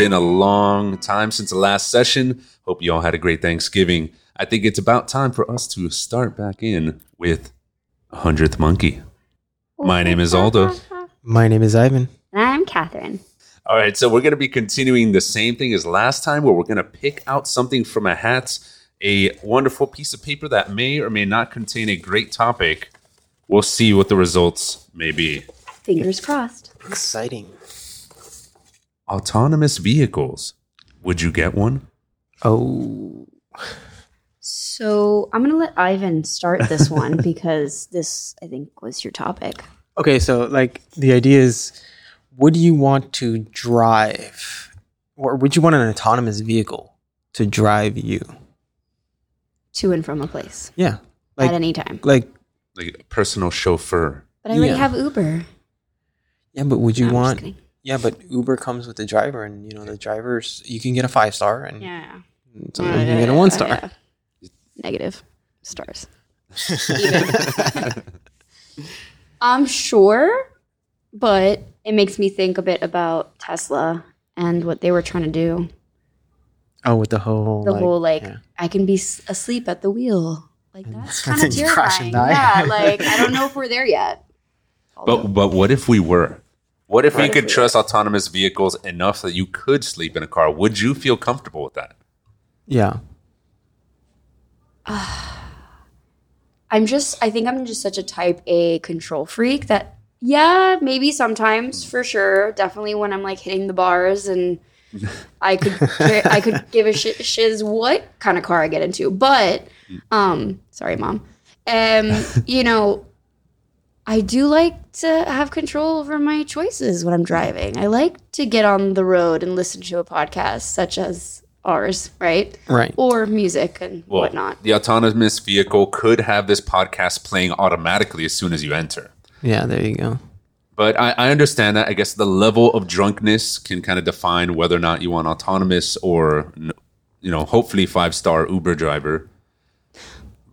been a long time since the last session. Hope you all had a great Thanksgiving. I think it's about time for us to start back in with 100th Monkey. My name is Aldo. My name is Ivan. And I'm Catherine. All right, so we're going to be continuing the same thing as last time, where we're going to pick out something from a hat, a wonderful piece of paper that may or may not contain a great topic. We'll see what the results may be. Fingers crossed. Exciting. Autonomous vehicles. Would you get one? Oh, So I'm gonna let Ivan start this one because this, I think, was your topic. okay. So, like, the idea is, would you want to drive, or would you want an autonomous vehicle to drive you? To and from a place Yeah, like, at any time. like, Like a personal chauffeur. But I already yeah. have Uber. yeah. But would you No, I'm just want? Kidding. Yeah, but Uber comes with the driver, and you know the drivers. You can get a five star, and Yeah. sometimes you can get a one star. Yeah. Negative stars. I'm sure, but it makes me think a bit about Tesla and what they were trying to do. Oh, with the whole, The whole like, yeah. I can be asleep at the wheel. Like that's kind of you crash and terrifying. Yeah, like I don't know if we're there yet. But but what if we were? What if What we could trust autonomous vehicles enough that you could sleep in a car? Would you feel comfortable with that? yeah. I'm just I think I'm just such a type A control freak that yeah, maybe sometimes for sure, definitely when I'm like hitting the bars and I could I could give a sh- shiz what kind of car I get into. But um sorry mom. Um you know I do like to have control over my choices when I'm driving. I like to get on the road and listen to a podcast such as ours, right? Right. Or music and Well, whatnot. The autonomous vehicle could have this podcast playing automatically as soon as you enter. Yeah. There you go. But I, I understand that. I guess the level of drunkenness can kind of define whether or not you want autonomous or, you know, hopefully five star Uber driver.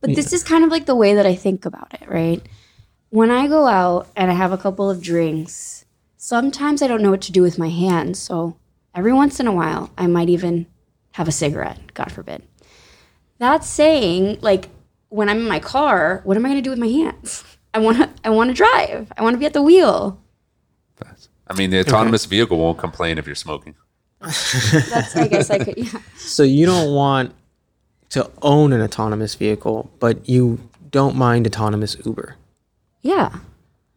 But this is kind of like the way that I think about it, right? When I go out and I have a couple of drinks, sometimes I don't know what to do with my hands. So every once in a while, I might even have a cigarette, God forbid. That's saying, like, when I'm in my car, what am I going to do with my hands? I want to I want to drive. I want to be at the wheel. I mean, the autonomous vehicle won't complain if you're smoking. That's I guess I could yeah. So you don't want to own an autonomous vehicle, but you don't mind autonomous Uber. Yeah.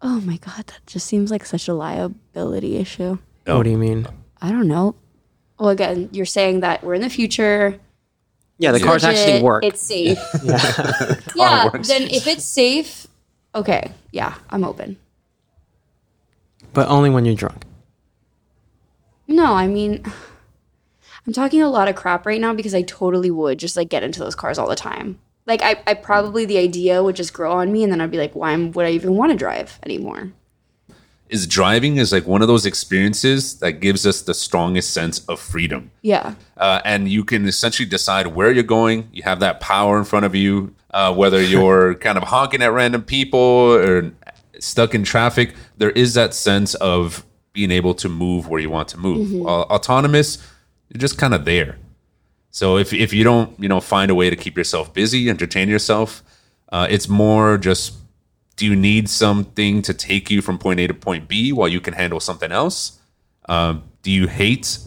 Oh my god, that just seems like such a liability issue. No. What do you mean? I don't know. Well, again, you're saying that we're in the future. Yeah, the cars legit, actually work. It's safe. yeah. yeah. works. Then if it's safe, okay. Yeah, I'm open. but only when you're drunk. No, I mean, I'm talking a lot of crap right now because I totally would just like get into those cars all the time. Like I, I probably the idea would just grow on me, and then I'd be like, why would I even want to drive anymore? Is driving is like one of those experiences that gives us the strongest sense of freedom. Yeah. uh, and you can essentially decide where you're going. You have that power in front of you, uh, whether you're kind of honking at random people or stuck in traffic. There is that sense of being able to move where you want to move. Uh, autonomous, you're just kind of there. So if if you don't, you know, find a way to keep yourself busy, entertain yourself, uh, it's more just. Do you need something to take you from point A to point B while you can handle something else? Um, do you hate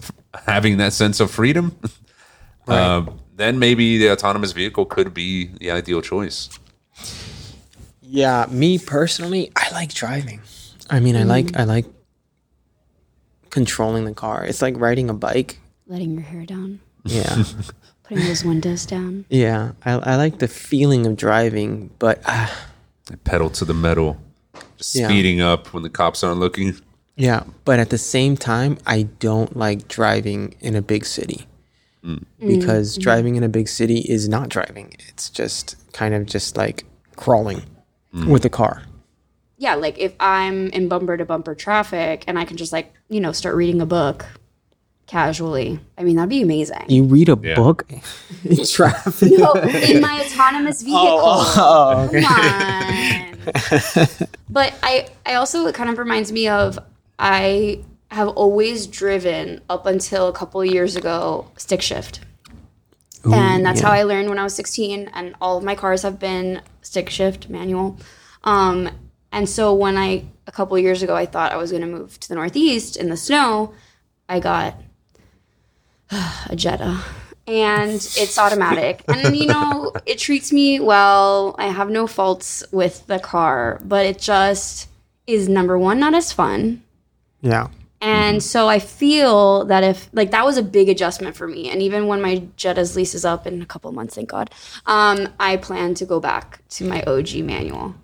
having that sense of freedom? Uh, then maybe the autonomous vehicle could be the ideal choice. Yeah, me personally, I like driving. I mean, I like I like controlling the car. It's like riding a bike. Letting your hair down, Yeah. putting those windows down. yeah, I, I like the feeling of driving, but uh, Pedal to the metal, just Yeah. speeding up when the cops aren't looking. yeah, but at the same time, I don't like driving in a big city. Mm. Because mm. driving in a big city is not driving. It's just kind of just like crawling mm. with a car. Yeah, like if I'm in bumper to bumper traffic and I can just like, you know, start reading a book casually. I mean, that'd be amazing. You read a Yeah. book in traffic. No, in my autonomous vehicle. Oh, okay. Come on. but I, I also it kind of reminds me of I have always driven up until a couple of years ago stick shift. and that's how I learned when I was 16 and all of my cars have been stick shift manual. Um, and so when I a couple of years ago I thought I was going to move to the northeast in the snow, I got a Jetta and it's automatic. And you know, it treats me well. I have no faults with the car, but it just is number 1 not as fun. Yeah. And so I feel that if like that was a big adjustment for me, and even when my Jetta's lease is up in a couple of months, thank God, um, I plan to go back to my OG manual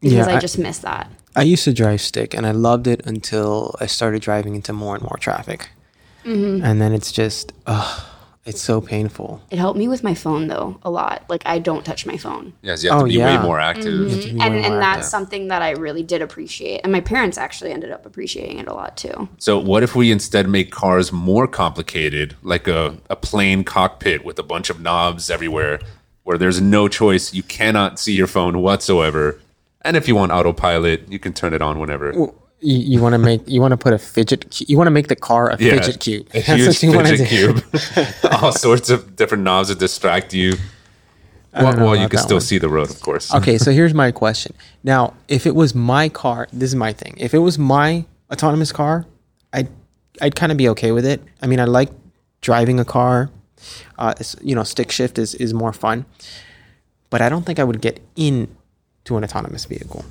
because Yeah, I I- just miss that. I used to drive stick and I loved it until I started driving into more and more traffic. Mm-hmm. And then it's just, ugh, it's so painful. It helped me with my phone though a lot. Like I don't touch my phone, Yes, you have Oh, to be yeah. way more active. To be and more and aware. that's something that I really did appreciate. And my parents actually ended up appreciating it a lot too. So what if we instead make cars more complicated, like a, a plane cockpit with a bunch of knobs everywhere, where there's no choice, you cannot see your phone whatsoever. And if you want autopilot, you can turn it on whenever. You, you want to make, you want to put a fidget, cu- you want to make the car a fidget cube. A huge fidget cube. All sorts of different knobs to distract you. Well, well you can still one. see the road, of course. Okay, so here's my question. Now, if it was my car, this is my thing. If it was my autonomous car, I'd I'd kind of be okay with it. I mean, I like driving a car. Uh, you know, stick shift is is more fun, but I don't think I would get in to an autonomous vehicle.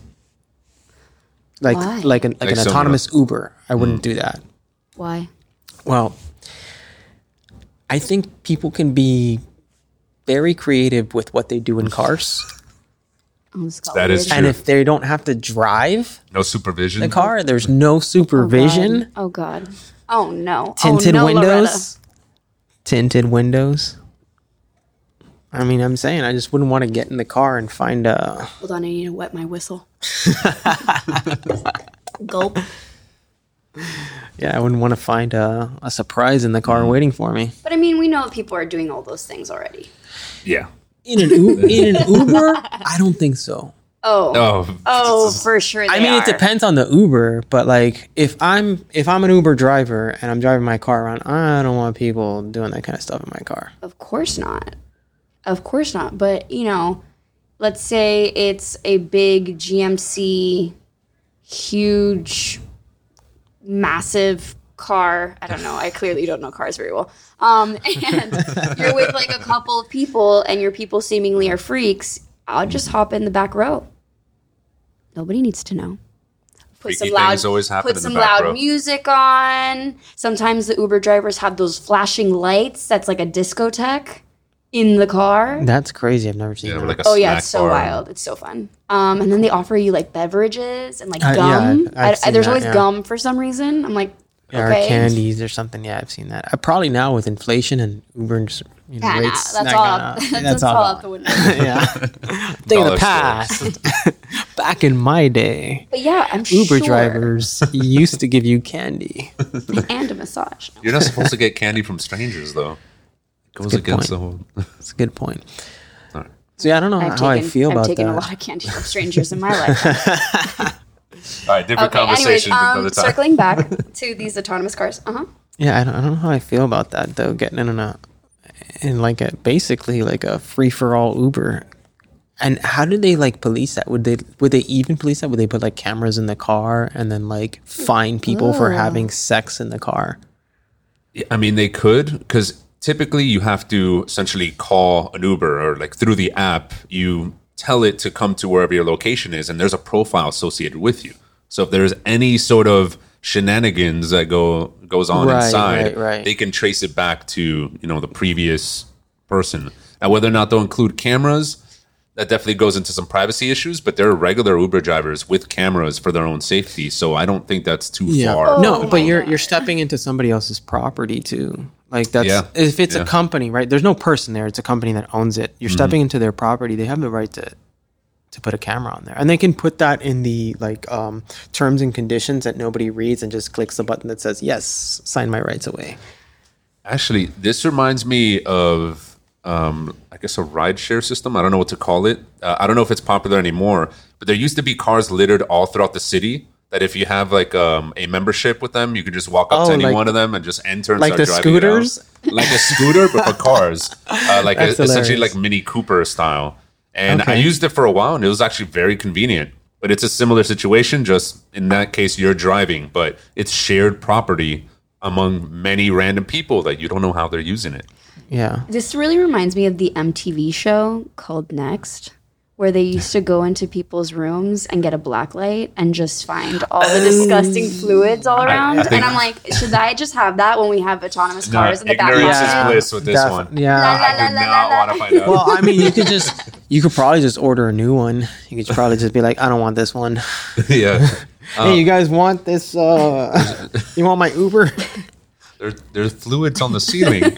Like Why? like an like, Like an someone autonomous Uber, I wouldn't mm. do that. Why? Well, I think people can be very creative with what they do in cars. Oh, this got That is true. And if they don't have to drive No supervision. the car, there's no supervision, Oh God. Oh no. Oh, tinted oh, no, windows, Loretta. tinted windows. I mean, I'm saying I just wouldn't want to get in the car and find a. Hold on, I need to wet my whistle. Gulp. Yeah, I wouldn't want to find a, a surprise in the car mm-hmm. waiting for me. But I mean, we know people are doing all those things already. Yeah. In an U- in an Uber, I don't think so. Oh. Oh, Oh, for sure. I they mean, it are. depends on the Uber, but like if I'm if I'm an Uber driver and I'm driving my car around, I don't want people doing that kind of stuff in my car. Of course not. Of course not. But, you know, let's say it's a big GMC, huge, massive car. I don't know. I clearly don't know cars very well. Um, and you're with like a couple of people and your people seemingly are freaks. I'll just hop in the back row. Nobody needs to know. Put Freaky always happen put some loud row. music on. Sometimes the Uber drivers have those flashing lights that's like a discotheque in the car. That's crazy. I've never seen Yeah, that. like a Oh yeah, snack it's so bar. wild. It's so fun. Um, and then they offer you like beverages and like Uh, yeah, gum. I've- I've I- I- seen there's that, always yeah. gum for some reason. I'm like, Yeah, okay, or candies or something. Yeah, I've seen that. Uh, probably now with inflation and Uber's you know, Yeah, nah, rates. that's not all. gonna- Up, that's, all out the window. yeah, thing of Dollar the past. Back in my day, But yeah, I'm Uber sure. drivers used to give you candy. and a massage. You're not supposed to get candy from strangers, though. It goes good against point. the whole. That's a good point. Sorry. So yeah, I don't know I've how taken, I feel I've about taken that. a lot of candy from strangers in my life. All right, different Okay, conversation for um, time. circling back to these autonomous cars. Uh huh. Yeah, I don't, I don't know how I feel about that though. Getting in a in like a basically like a free for all Uber. And how did they like police that? Would they would they even police that? Would they put like cameras in the car and then like fine people for having sex in the car? I mean, they could because typically you have to essentially call an Uber or like through the app, you tell it to come to wherever your location is, and there's a profile associated with you. So if there's any sort of shenanigans that go goes on Right, inside, right, right. they can trace it back to you know the previous person. Now, whether or not they'll include cameras, that definitely goes into some privacy issues. But there are regular Uber drivers with cameras for their own safety, so I don't think that's too far. No, Oh but you're gosh. you're stepping into somebody else's property too. Like that's Yeah, if it's yeah. a company, right? There's no person there. It's a company that owns it. Mm-hmm. You're stepping into their property. They have the right to to put a camera on there, and they can put that in the like um, terms and conditions that nobody reads and just clicks the button that says yes, sign my rights away. Actually, this reminds me of, um, I guess, a rideshare system. I don't know what to call it. Uh, I don't know if it's popular anymore, but there used to be cars littered all throughout the city That if you have like um, a membership with them, you can just walk up to Oh, any like- one of them and just enter and like start the driving scooters? like a scooter but for cars, uh, like That's essentially like Mini Cooper style. And I used it for a while, and it was actually very convenient. But it's a similar situation. Just in that case, you're driving, but it's shared property among many random people that you don't know how they're using it. Yeah. This really reminds me of the MTV show called Next, where they used to go into people's rooms and get a black light and just find all the disgusting fluids all around. think- and I'm like, should I just have that when we have autonomous cars in the back ignorance is pocket? bliss with this Def- one. Yeah. I do not want to find out. Well, I mean, you could just you could probably just order a new one. You could probably just be like, I don't want this one. yeah. hey, you guys want this? Uh, you want my Uber? There, there's fluids on the ceiling.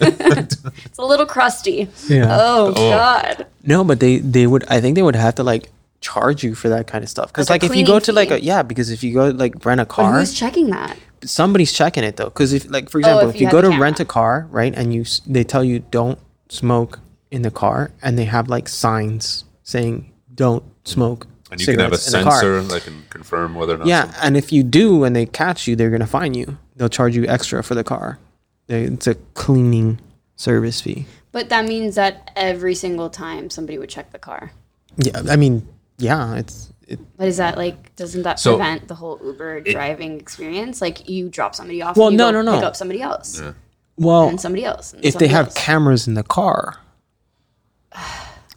It's a little crusty. Yeah. Oh, oh, God. No, but they they would. I think they would have to like charge you for that kind of stuff. Because Like like, if you go cleaning to like a yeah, because if you go like rent a But car, who's checking that? somebody's checking it though. Because if like for oh, example, if if, you you go to camera. rent a car, right, and you they tell you don't smoke in the car, and they have like signs saying don't smoke. And you can have a cigarettes in the car. sensor that can confirm whether or not. Yeah, some- and if you do and they catch you, they're gonna fine you. They'll charge you extra for the car. They- It's a cleaning service fee. But that means that every single time somebody would check the car. Yeah, I mean, yeah, it's it, But is that like, doesn't that So- prevent the whole Uber driving experience? Like you drop somebody off, Well, and you no, go no, no. pick up somebody else, well. and somebody else. and If they have else. cameras in the car,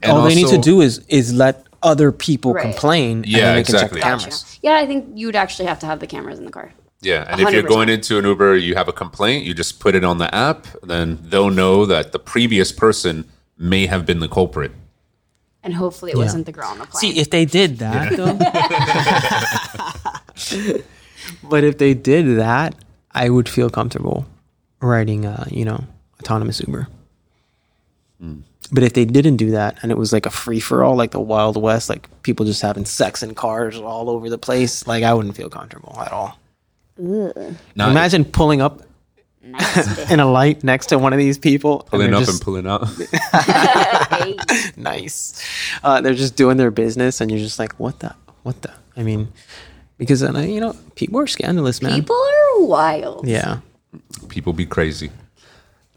And all they need to do is is let other people Right. complain. Yeah, then exactly. Check Gotcha. the cameras. Yeah, I think you would actually have to have the cameras in the car. Yeah, and if you're going into an Uber, you have a complaint, you just put it on the app, then they'll know that the previous person may have been the culprit. And hopefully it wasn't the girl on the plane. See, if they did that though, but if they did that, I would feel comfortable riding, uh, you know, autonomous Uber. But if they didn't do that and it was like a free for all, like the Wild West, like people just having sex in cars all over the place, like I wouldn't feel comfortable at all. Now, Imagine pulling up in a light next to one of these people. pulling they're up just- and pulling out. Hey, nice. Uh, they're just doing their business, and you're just like, what the, what the? I mean, because uh, you know, people are scandalous, man. people are wild. Yeah. People be crazy.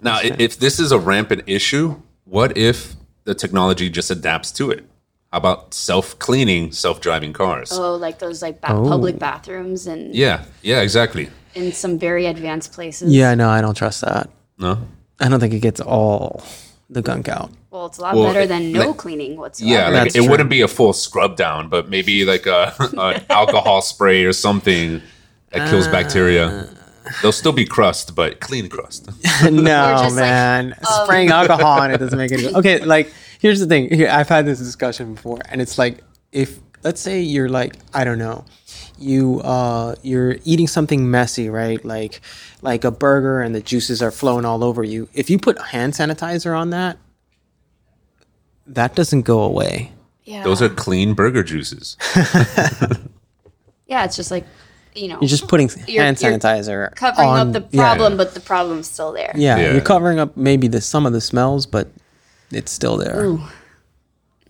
Now, i if this is a rampant issue, what if the technology just adapts to it? How about self cleaning, self driving cars? Oh, like those like ba- Oh. public bathrooms and Yeah, yeah, exactly. in some very advanced places. Yeah, no, I don't trust that. No? I don't think it gets all the gunk out. Well, it's a lot Well, better than no like- cleaning whatsoever. Yeah, like That's it true. wouldn't be a full scrub down, but maybe like a an alcohol spray or something that kills bacteria. Uh, They'll still be crust, but clean crust. no, just like, man. Spraying alcohol on it doesn't make it. Okay, like here's the thing. Here, I've had this discussion before, and it's like if let's say you're like I don't know, you uh you're eating something messy, right? Like like a burger, and the juices are flowing all over you. If you put hand sanitizer on that, that doesn't go away. yeah. Those are clean burger juices. yeah, it's just like you know, You're just putting You're- hand you're sanitizer covering on, up the yeah. problem, but the problem's still there. Yeah, Yeah. you're covering up maybe the some of the smells, but it's still there. Ooh.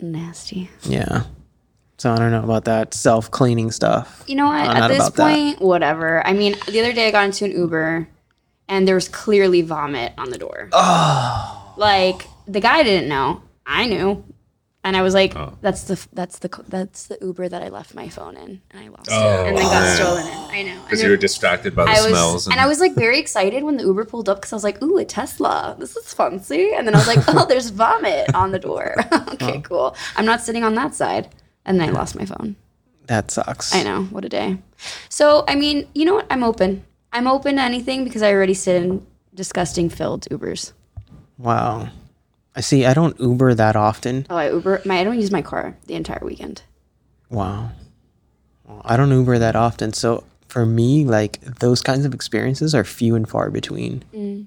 Nasty. Yeah. So I don't know about that self cleaning stuff. You know what? I'm At this about that. point, whatever. I mean, the other day I got into an Uber and there was clearly vomit on the door. Oh. Like the guy didn't know. I knew. And I was like, Oh. "That's the that's the that's the Uber that I left my phone in, and I lost Oh, it, and then got stolen in. I know. Because you were distracted by the I was, smells. and I was like very excited when the Uber pulled up because I was like, "Ooh, a Tesla! This is fancy!" And then I was like, "Oh, there's vomit on the door. okay, cool. I'm not sitting on that side." And then I lost my phone. That sucks. I know. What a day. So, I mean, you know what? I'm open. I'm open to anything because I already sit in disgusting filled Ubers. Wow. I see. I don't Uber that often. Oh, I Uber. My I don't use my car the entire weekend. Wow. Well, I don't Uber that often. So for me, like those kinds of experiences are few and far between. Mm.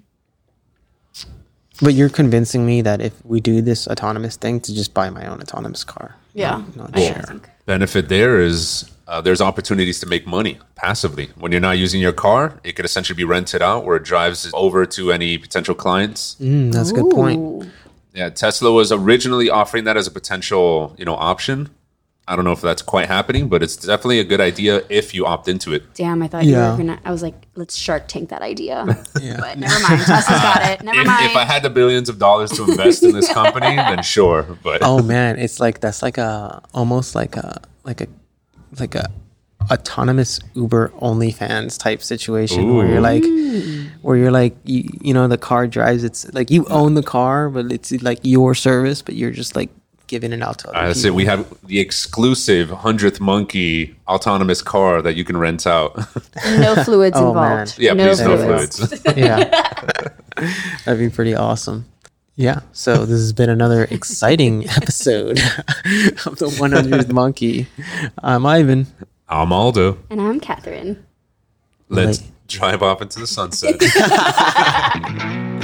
But you're convincing me that if we do this autonomous thing, to just buy my own autonomous car. Yeah, Not I share. think. benefit there is uh, there's opportunities to make money passively. When you're not using your car, it could essentially be rented out where it drives over to any potential clients. Mm, that's a good point. Ooh. Yeah, Tesla was originally offering that as a potential, you know, option. I don't know if that's quite happening, but it's definitely a good idea if you opt into it. Damn, I thought you were gonna. I was like, let's Shark Tank that idea. Yeah. But never mind. Tesla's got it. Never If, mind. if I had the billions of dollars to invest in this company, then sure. But Oh man, it's like that's like a almost like a like a like a autonomous Uber OnlyFans type situation where you're Ooh. like where you're like you, you know the car drives it's like you own the car but it's like your service but you're just like giving it out to other I people. say we have the exclusive hundredth monkey autonomous car that you can rent out. no fluids Oh, involved. man. yeah, no please no fluids. fluids. yeah. That'd be pretty awesome. Yeah. So this has been another exciting episode of the 100th Monkey. I'm Ivan. I'm Aldo. And I'm Catherine. Let's Like- drive off into the sunset.